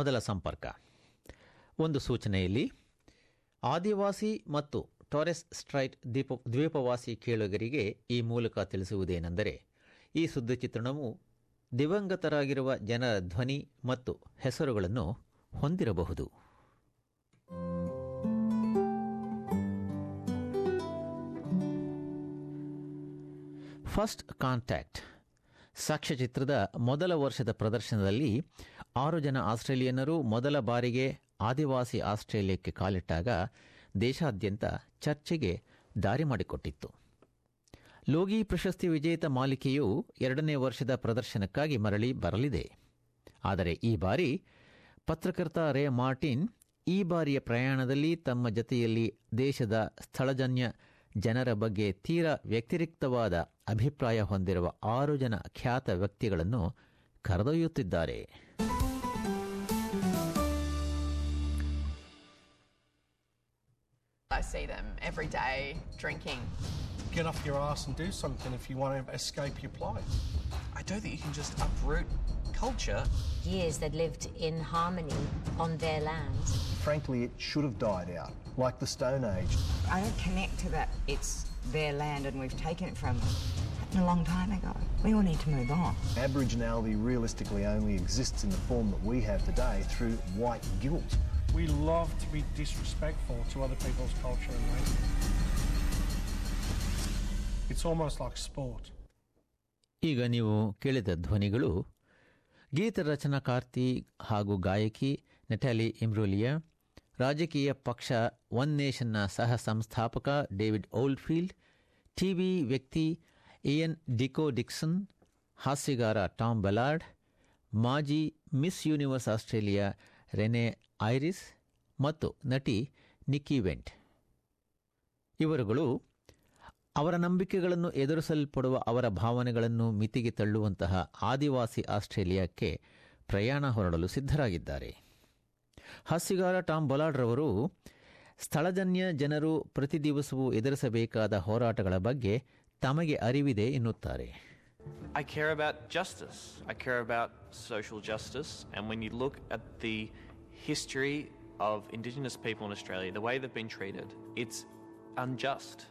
ಮೊದಲ ಸಂಪರ್ಕ. ಒಂದು ಸೂಚನೆಯಲ್ಲಿ, ಆದಿವಾಸಿ ಮತ್ತು ಟಾರೆಸ್ ಸ್ಟ್ರೈಟ್ ದ್ವೀಪ, ದ್ವೀಪವಾಸಿ ಕೇಳುಗರಿಗೆ ಈ ಮೂಲಕ ತಿಳಿಸುವುದೇನೆಂದರೆ, ಈ ಸುದ್ದಿ ಚಿತ್ರಣವು ದಿವಂಗತರಾಗಿರುವ ಜನರ ಧ್ವನಿ ಮತ್ತು ಹೆಸರುಗಳನ್ನು ಹೊಂದಿರಬಹುದು. ಫಸ್ಟ್ ಕಾಂಟ್ಯಾಕ್ಟ್ ಸಾಕ್ಷ್ಯಚಿತ್ರದ ಮೊದಲ ವರ್ಷದ ಪ್ರದರ್ಶನದಲ್ಲಿ ಆರು ಜನ ಆಸ್ಟ್ರೇಲಿಯನ್ನರು ಮೊದಲ ಬಾರಿಗೆ ಆದಿವಾಸಿ ಆಸ್ಟ್ರೇಲಿಯಕ್ಕೆ ಕಾಲಿಟ್ಟಾಗ ದೇಶಾದ್ಯಂತ ಚರ್ಚೆಗೆ ದಾರಿ ಮಾಡಿಕೊಟ್ಟಿತ್ತು. ಲೋಗಿ ಪ್ರಶಸ್ತಿ ವಿಜೇತ ಮಾಲಿಕೆಯು ಎರಡನೇ ವರ್ಷದ ಪ್ರದರ್ಶನಕ್ಕಾಗಿ ಮರಳಿ ಬರಲಿದೆ. ಆದರೆ ಈ ಬಾರಿ ಪತ್ರಕರ್ತ ರೇ ಮಾರ್ಟಿನ್ ಈ ಬಾರಿಯ ಪ್ರಯಾಣದಲ್ಲಿ ತಮ್ಮ ಜತೆಯಲ್ಲಿ ದೇಶದ ಸ್ಥಳಜನ್ಯ ಜನರ ಬಗ್ಗೆ ತೀರಾ ವ್ಯತಿರಿಕ್ತವಾದ ಅಭಿಪ್ರಾಯ ಹೊಂದಿರುವ ಆರು ಜನ ಖ್ಯಾತ ವ್ಯಕ್ತಿಗಳನ್ನು ಕರೆದೊಯ್ಯುತ್ತಿದ್ದಾರೆ. See them every day drinking. Get off your ass and do something if you want to escape your plight. I don't think you can just uproot culture. years they'd lived in harmony on their land. Frankly, it should have died out, like the Stone Age. I don't connect to that. It's their land and we've taken it from them. Happened a long time ago. We all need to move on. Aboriginality realistically only exists in the form that we have today through white guilt. We love to be disrespectful to other people's culture and race. It's almost like sport. ಈಗ ನೀವು ಕೇಳಿದ ಧ್ವನಿಗಳು ಗೀತ ರಚನಾಕಾರ್ತಿ ಹಾಗೂ ಗಾಯಕಿ ನೆಟಾಲಿ ಇಮ್ರೋಲಿಯಾ, ರಾಜಕೀಯ ಪಕ್ಷ one ನೇಷನ್ನ ಸಹ ಸಂಸ್ಥಾಪಕ ಡೇವಿಡ್ ಓಲ್ಡ್ಫೀಲ್ಡ್ ಟಿವಿ ವ್ಯಕ್ತಿ ಇಯನ್ ಡಿಕೋ ಡಿಕ್ಸನ್, ಹಾಸ್ಯಗಾರ ಟಾಮ್ ಬೆಲಾರ್ಡ್, ಮಾಜಿ Miss Universe Australia Renae Ayris ಮತ್ತು ನಟಿ ನಿಕ್ಕಿ ವೆಂಟ್. ಇವರುಗಳು ಅವರ ನಂಬಿಕೆಗಳನ್ನು ಎದುರಿಸಲ್ಪಡುವ ಅವರ ಭಾವನೆಗಳನ್ನು ಮಿತಿಗೆ ತಳ್ಳುವಂತಹ ಆದಿವಾಸಿ ಆಸ್ಟ್ರೇಲಿಯಾಕ್ಕೆ ಪ್ರಯಾಣ ಹೊರಡಲು ಸಿದ್ಧರಾಗಿದ್ದಾರೆ. ಹಾಸ್ಯಗಾರ ಟಾಮ್ ಬೊಲಾಡ್ರವರು ಸ್ಥಳಜನ್ಯ ಜನರು ಪ್ರತಿ ದಿವಸವೂ ಎದುರಿಸಬೇಕಾದ ಹೋರಾಟಗಳ ಬಗ್ಗೆ ತಮಗೆ ಅರಿವಿದೆ ಎನ್ನುತ್ತಾರೆ. I care about justice. I care about social justice. And when you look at the history of Indigenous people in Australia, the way they've been treated, it's unjust.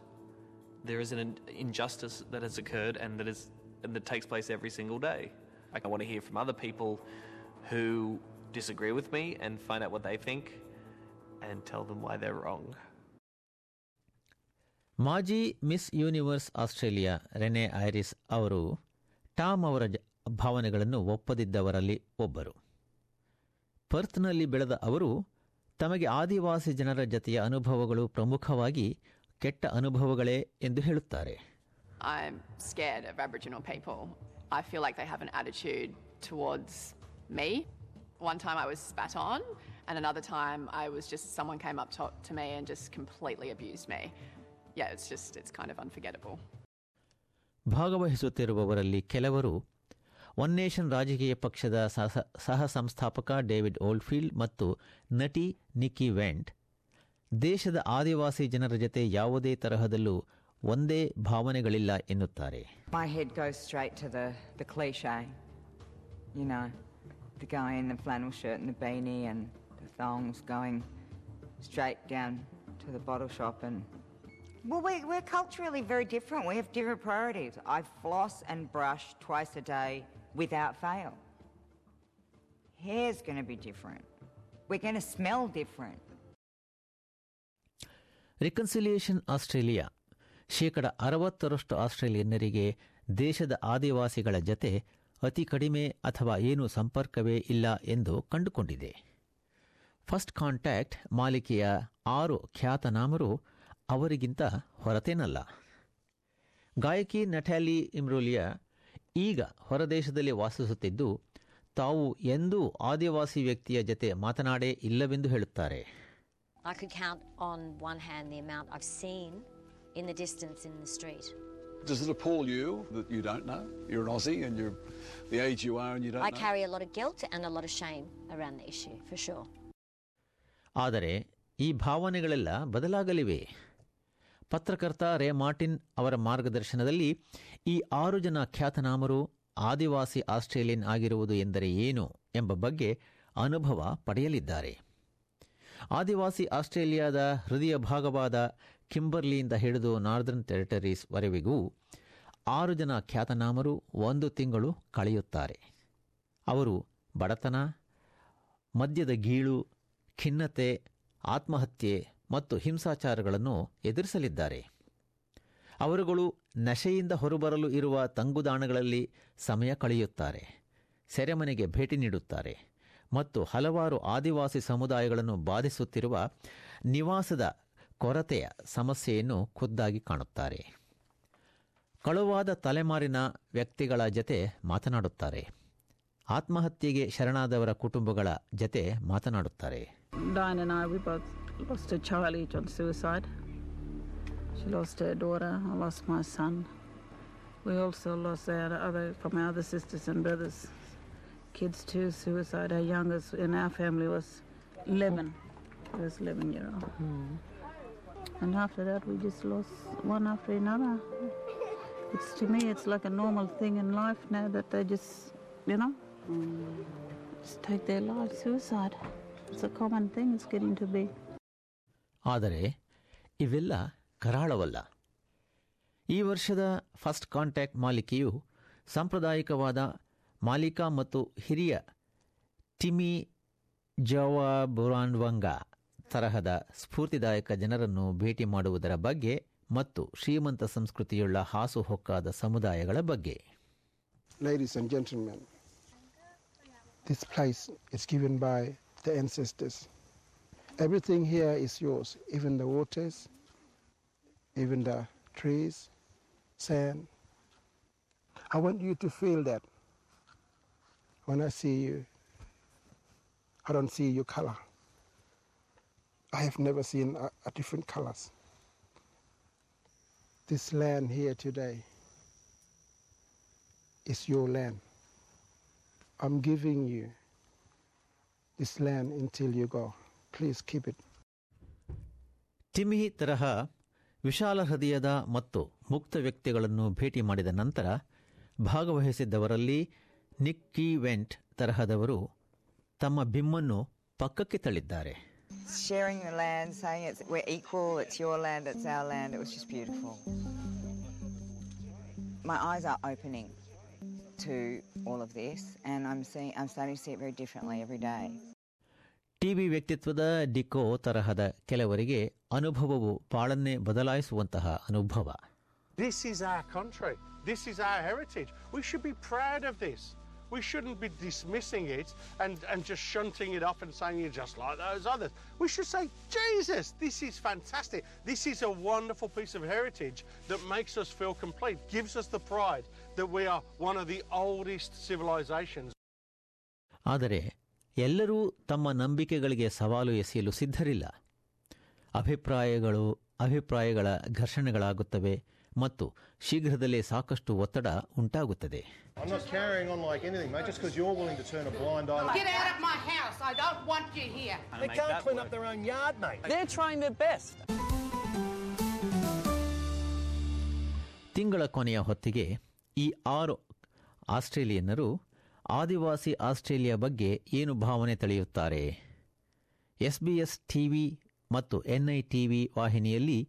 There is an injustice that has occurred and that is and that takes place every single day. I want to hear from other people who disagree with me and find out what they think and tell them why they're wrong. ಮಾಜಿ Miss Universe Australia Renae Ayris ಅವರು Tom ಅವರ ಭಾವನೆಗಳನ್ನು ಒಪ್ಪದಿದ್ದವರಲ್ಲಿ ಒಬ್ಬರು. ಪರ್ತ್ನಲ್ಲಿ ಬೆಳೆದ ಅವರು, ತಮಗೆ ಆದಿವಾಸಿ ಜನರ ಜತೆಯ ಅನುಭವಗಳು ಪ್ರಮುಖವಾಗಿ ಕೆಟ್ಟ ಅನುಭವಗಳೇ ಎಂದು ಹೇಳುತ್ತಾರೆ. I'm scan aboriginal back home I feel like time on and another time I was just ಸಮಯ time after men just completely abuse me Yeah, it's just, it's kind of unforgettable. ಭಾಗವಹಿಸುತ್ತಿರುವವರಲ್ಲಿ ಕೆಲವರು ಒನ್ ನೇಷನ್ ರಾಜಕೀಯ ಪಕ್ಷದ ಸಹ ಸಹ ಸಂಸ್ಥಾಪಕ David Oldfield ಮತ್ತು ನಟಿ ನಿಕಿ ವೆಂಟ್ ದೇಶದ ಆದಿವಾಸಿ ಜನರ ಜತೆ ಯಾವುದೇ ತರಹದಲ್ಲೂ ಒಂದೇ ಭಾವನೆಗಳಿಲ್ಲ ಎನ್ನುತ್ತಾರೆ My head goes straight to the, the cliche. You know, the guy in the flannel shirt and the beanie and the thongs going straight down to the bottle shop and well, we, we're culturally very different. We have different priorities. I floss and brush twice a day without fail. Hair's going to be different. We're going to smell different. Reconciliation Australia. ಶೇಕಡ ಅರವತ್ತರಷ್ಟು ಆಸ್ಟ್ರೇಲಿಯನ್ನರಿಗೆ ದೇಶದ ಆದಿವಾಸಿಗಳ ಜತೆ ಅತಿ ಕಡಿಮೆ ಅಥವಾ ಏನು ಸಂಪರ್ಕವೇ ಇಲ್ಲ ಎಂದು ಕಂಡುಕೊಂಡಿದೆ ಫಸ್ಟ್ ಕಾಂಟ್ಯಾಕ್ಟ್ ಮಾಲಿಕೆಯ ಆರು ಖ್ಯಾತನಾಮರು ಅವರಿಗಿಂತ ಹೊರತೇನಲ್ಲ ಗಾಯಕಿ ನಟ್ಯಾಲಿ ಇಮ್ರೋಲಿಯಾ ಈಗ ಹೊರದೇಶದಲ್ಲಿ ವಾಸಿಸುತ್ತಿದ್ದು ತಾವು ಎಂದೂ ಆದಿವಾಸಿ ವ್ಯಕ್ತಿಯ ಜತೆ ಮಾತನಾಡೇ ಇಲ್ಲವೆಂದು ಹೇಳುತ್ತಾರೆ I could count on one hand the amount I've seen in the distance in the street. Does it appall you that you don't know? You're an Aussie and you're the age you are and you don't I know? carry a lot of guilt and a lot of shame around the issue, for sure. ಆದರೆ ಈ ಭಾವನೆಗಳೆಲ್ಲ ಬದಲಾಗಲಿವೆ ಪತ್ರಕರ್ತ ರೇ Martin ಅವರ ಮಾರ್ಗದರ್ಶನದಲ್ಲಿ ಈ ಆರು ಜನ ಖ್ಯಾತನಾಮರು ಆದಿವಾಸಿ Australian ಆಗಿರುವುದು ಎಂದರೆ ಏನು ಎಂಬ ಬಗ್ಗೆ ಅನುಭವ ಪಡೆಯಲಿದ್ದಾರೆ. ಆದಿವಾಸಿ ಆಸ್ಟ್ರೇಲಿಯಾದ ಹೃದಯ ಭಾಗವಾದ ಕಿಂಬರ್ಲಿಯಿಂದ ಹಿಡಿದು ನಾರ್ದರ್ನ್ ಟೆರಿಟರೀಸ್ ವರೆವಿಗೂ ಆರು ಜನ ಖ್ಯಾತನಾಮರು ಒಂದು ತಿಂಗಳು ಕಳೆಯುತ್ತಾರೆ. ಅವರು ಬಡತನ, ಮದ್ಯದ ಗೀಳು, ಖಿನ್ನತೆ, ಆತ್ಮಹತ್ಯೆ ಮತ್ತು ಹಿಂಸಾಚಾರಗಳನ್ನು ಎದುರಿಸಲಿದ್ದಾರೆ. ಅವರುಗಳು ನಶೆಯಿಂದ ಹೊರಬರಲು ಇರುವ ತಂಗುದಾಣಗಳಲ್ಲಿ ಸಮಯ ಕಳೆಯುತ್ತಾರೆ, ಸೆರೆಮನೆಗೆ ಭೇಟಿ ನೀಡುತ್ತಾರೆ ಮತ್ತು ಹಲವಾರು ಆದಿವಾಸಿ ಸಮುದಾಯಗಳನ್ನು ಬಾಧಿಸುತ್ತಿರುವ ನಿವಾಸದ ಕೊರತೆಯ ಸಮಸ್ಯೆಯನ್ನು ಖುದ್ದಾಗಿ ಕಾಣುತ್ತಾರೆ. ಕಳುವಾದ ತಲೆಮಾರಿನ ವ್ಯಕ್ತಿಗಳ ಜತೆ ಮಾತನಾಡುತ್ತಾರೆ. ಆತ್ಮಹತ್ಯೆಗೆ ಶರಣಾದವರ ಕುಟುಂಬಗಳ ಜತೆ ಮಾತನಾಡುತ್ತಾರೆ. Diane and I, we both lost a child each on suicide. She lost her daughter, I lost my son. We also lost our other, from our other sisters and brothers, kids to suicide. Our youngest in our family was 11. He was 11 year old. Hmm. And after that, we just lost one after another. It's to me, it's like a normal thing in life now that they just, you know, hmm. just take their life. Suicide. It's a common thing. It's getting to be. ಆದರೆ ಇವೆಲ್ಲ ಕರಾಳವಲ್ಲ ಈ ವರ್ಷದ first contact ಮಾಲಿಕೆಯು ಸಾಂಪ್ರದಾಯಿಕವಾದ ಮಾಲೀಕ ಮತ್ತು ಹಿರಿಯ ಟಿಮಿ ಜವಾ ಬುರಾನ್ವಂಗ ತರಹದ ಸ್ಫೂರ್ತಿದಾಯಕ ಜನರನ್ನು ಭೇಟಿ ಮಾಡುವುದರ ಬಗ್ಗೆ ಮತ್ತು ಶ್ರೀಮಂತ ಸಂಸ್ಕೃತಿಯುಳ್ಳ ಹಾಸುಹೊಕ್ಕಾದ ಸಮುದಾಯಗಳ ಬಗ್ಗೆ Ladies and gentlemen, this place is given by the ancestors. Everything here is yours, even the waters, even the trees, sand. I want you to feel that. When I see you, I don't see your color. I have never seen a, a different colors. This land here today is your land. I'm giving you this land until you go. Please keep it Timmy ತರಹ ವಿಶಾಲ ಹೃದಯದ ಮತ್ತು ಮುಕ್ತ ವ್ಯಕ್ತಿಗಳನ್ನು ಭೇಟಿ ಮಾಡಿದ ನಂತರ ಭಾಗವಹಿಸಿದ್ದವರಲ್ಲಿ ನಿಕ್ಕಿ vent ತರಹದವರು ತಮ್ಮ ಬಿಮ್ಮನ್ನು ಪಕ್ಕಕ್ಕೆ ತಳ್ಳಿದ್ದಾರೆ Sharing the land, saying it's, we're equal, it's your land, it's our land, it was just beautiful. My eyes are opening to all of this, and I'm seeing, I'm starting to see it very differently every day. TV ವ್ಯಕ್ತಿತ್ವದ ಡಿಕೋ ತರಹದ ಕೆಲವರಿಗೆ ಅನುಭವವು ಪಾಳನ್ನೇ ಬದಲಾಯಿಸುವಂತಹ ಅನುಭವ This is our country. This is our heritage. We should be proud of this. We shouldn't be dismissing it and, and just shunting it off and saying you're just like those others. We should say, Jesus, this is fantastic. This is a wonderful piece of heritage that makes us feel complete, gives us the pride that we are one of the oldest civilizations. ಆದರೆ ಎಲ್ಲರೂ ತಮ್ಮ ನಂಬಿಕೆಗಳಿಗೆ ಸವಾಲು ಎಸೆಯಲು ಸಿದ್ಧರಿಲ್ಲ. ಅಭಿಪ್ರಾಯಗಳು ಅಭಿಪ್ರಾಯಗಳ ಘರ್ಷಣೆಗಳಾಗುತ್ತವೆ ಮತ್ತು ಶೀಘ್ರದಲ್ಲೇ ಸಾಕಷ್ಟು ಒತ್ತಡ ಉಂಟಾಗುತ್ತದೆ. ತಿಂಗಳ ಕೊನೆಯ ಹೊತ್ತಿಗೆ ಈ ಆರು ಆಸ್ಟ್ರೇಲಿಯನ್ನರು ಆದಿವಾಸಿ ಆಸ್ಟ್ರೇಲಿಯಾ ಬಗ್ಗೆ ಏನು ಭಾವನೆ ತಳೆಯುತ್ತಾರೆ? ಎಸ್ಬಿಎಸ್ ಟಿವಿ ಮತ್ತು ಎನ್ಐ ಟಿವಿ ವಾಹಿನಿಯಲ್ಲಿ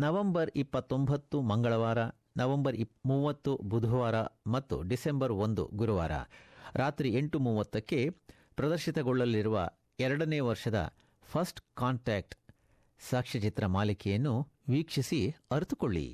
ನವೆಂಬರ್ ಇಪ್ಪತ್ತೊಂಬತ್ತು ಮಂಗಳವಾರ, ನವೆಂಬರ್ ಇಪ್, ಮೂವತ್ತು ಬುಧವಾರ ಮತ್ತು ಡಿಸೆಂಬರ್ ಒಂದು ಗುರುವಾರ, ರಾತ್ರಿ ಎಂಟು ಮೂವತ್ತಕ್ಕೆ ಪ್ರದರ್ಶಿತಗೊಳ್ಳಲಿರುವ ಎರಡನೇ ವರ್ಷದ ಫಸ್ಟ್ ಕಾಂಟ್ಯಾಕ್ಟ್ ಸಾಕ್ಷ್ಯಚಿತ್ರ ಮಾಲಿಕೆಯನ್ನು ವೀಕ್ಷಿಸಿ ಅರಿತುಕೊಳ್ಳಿ.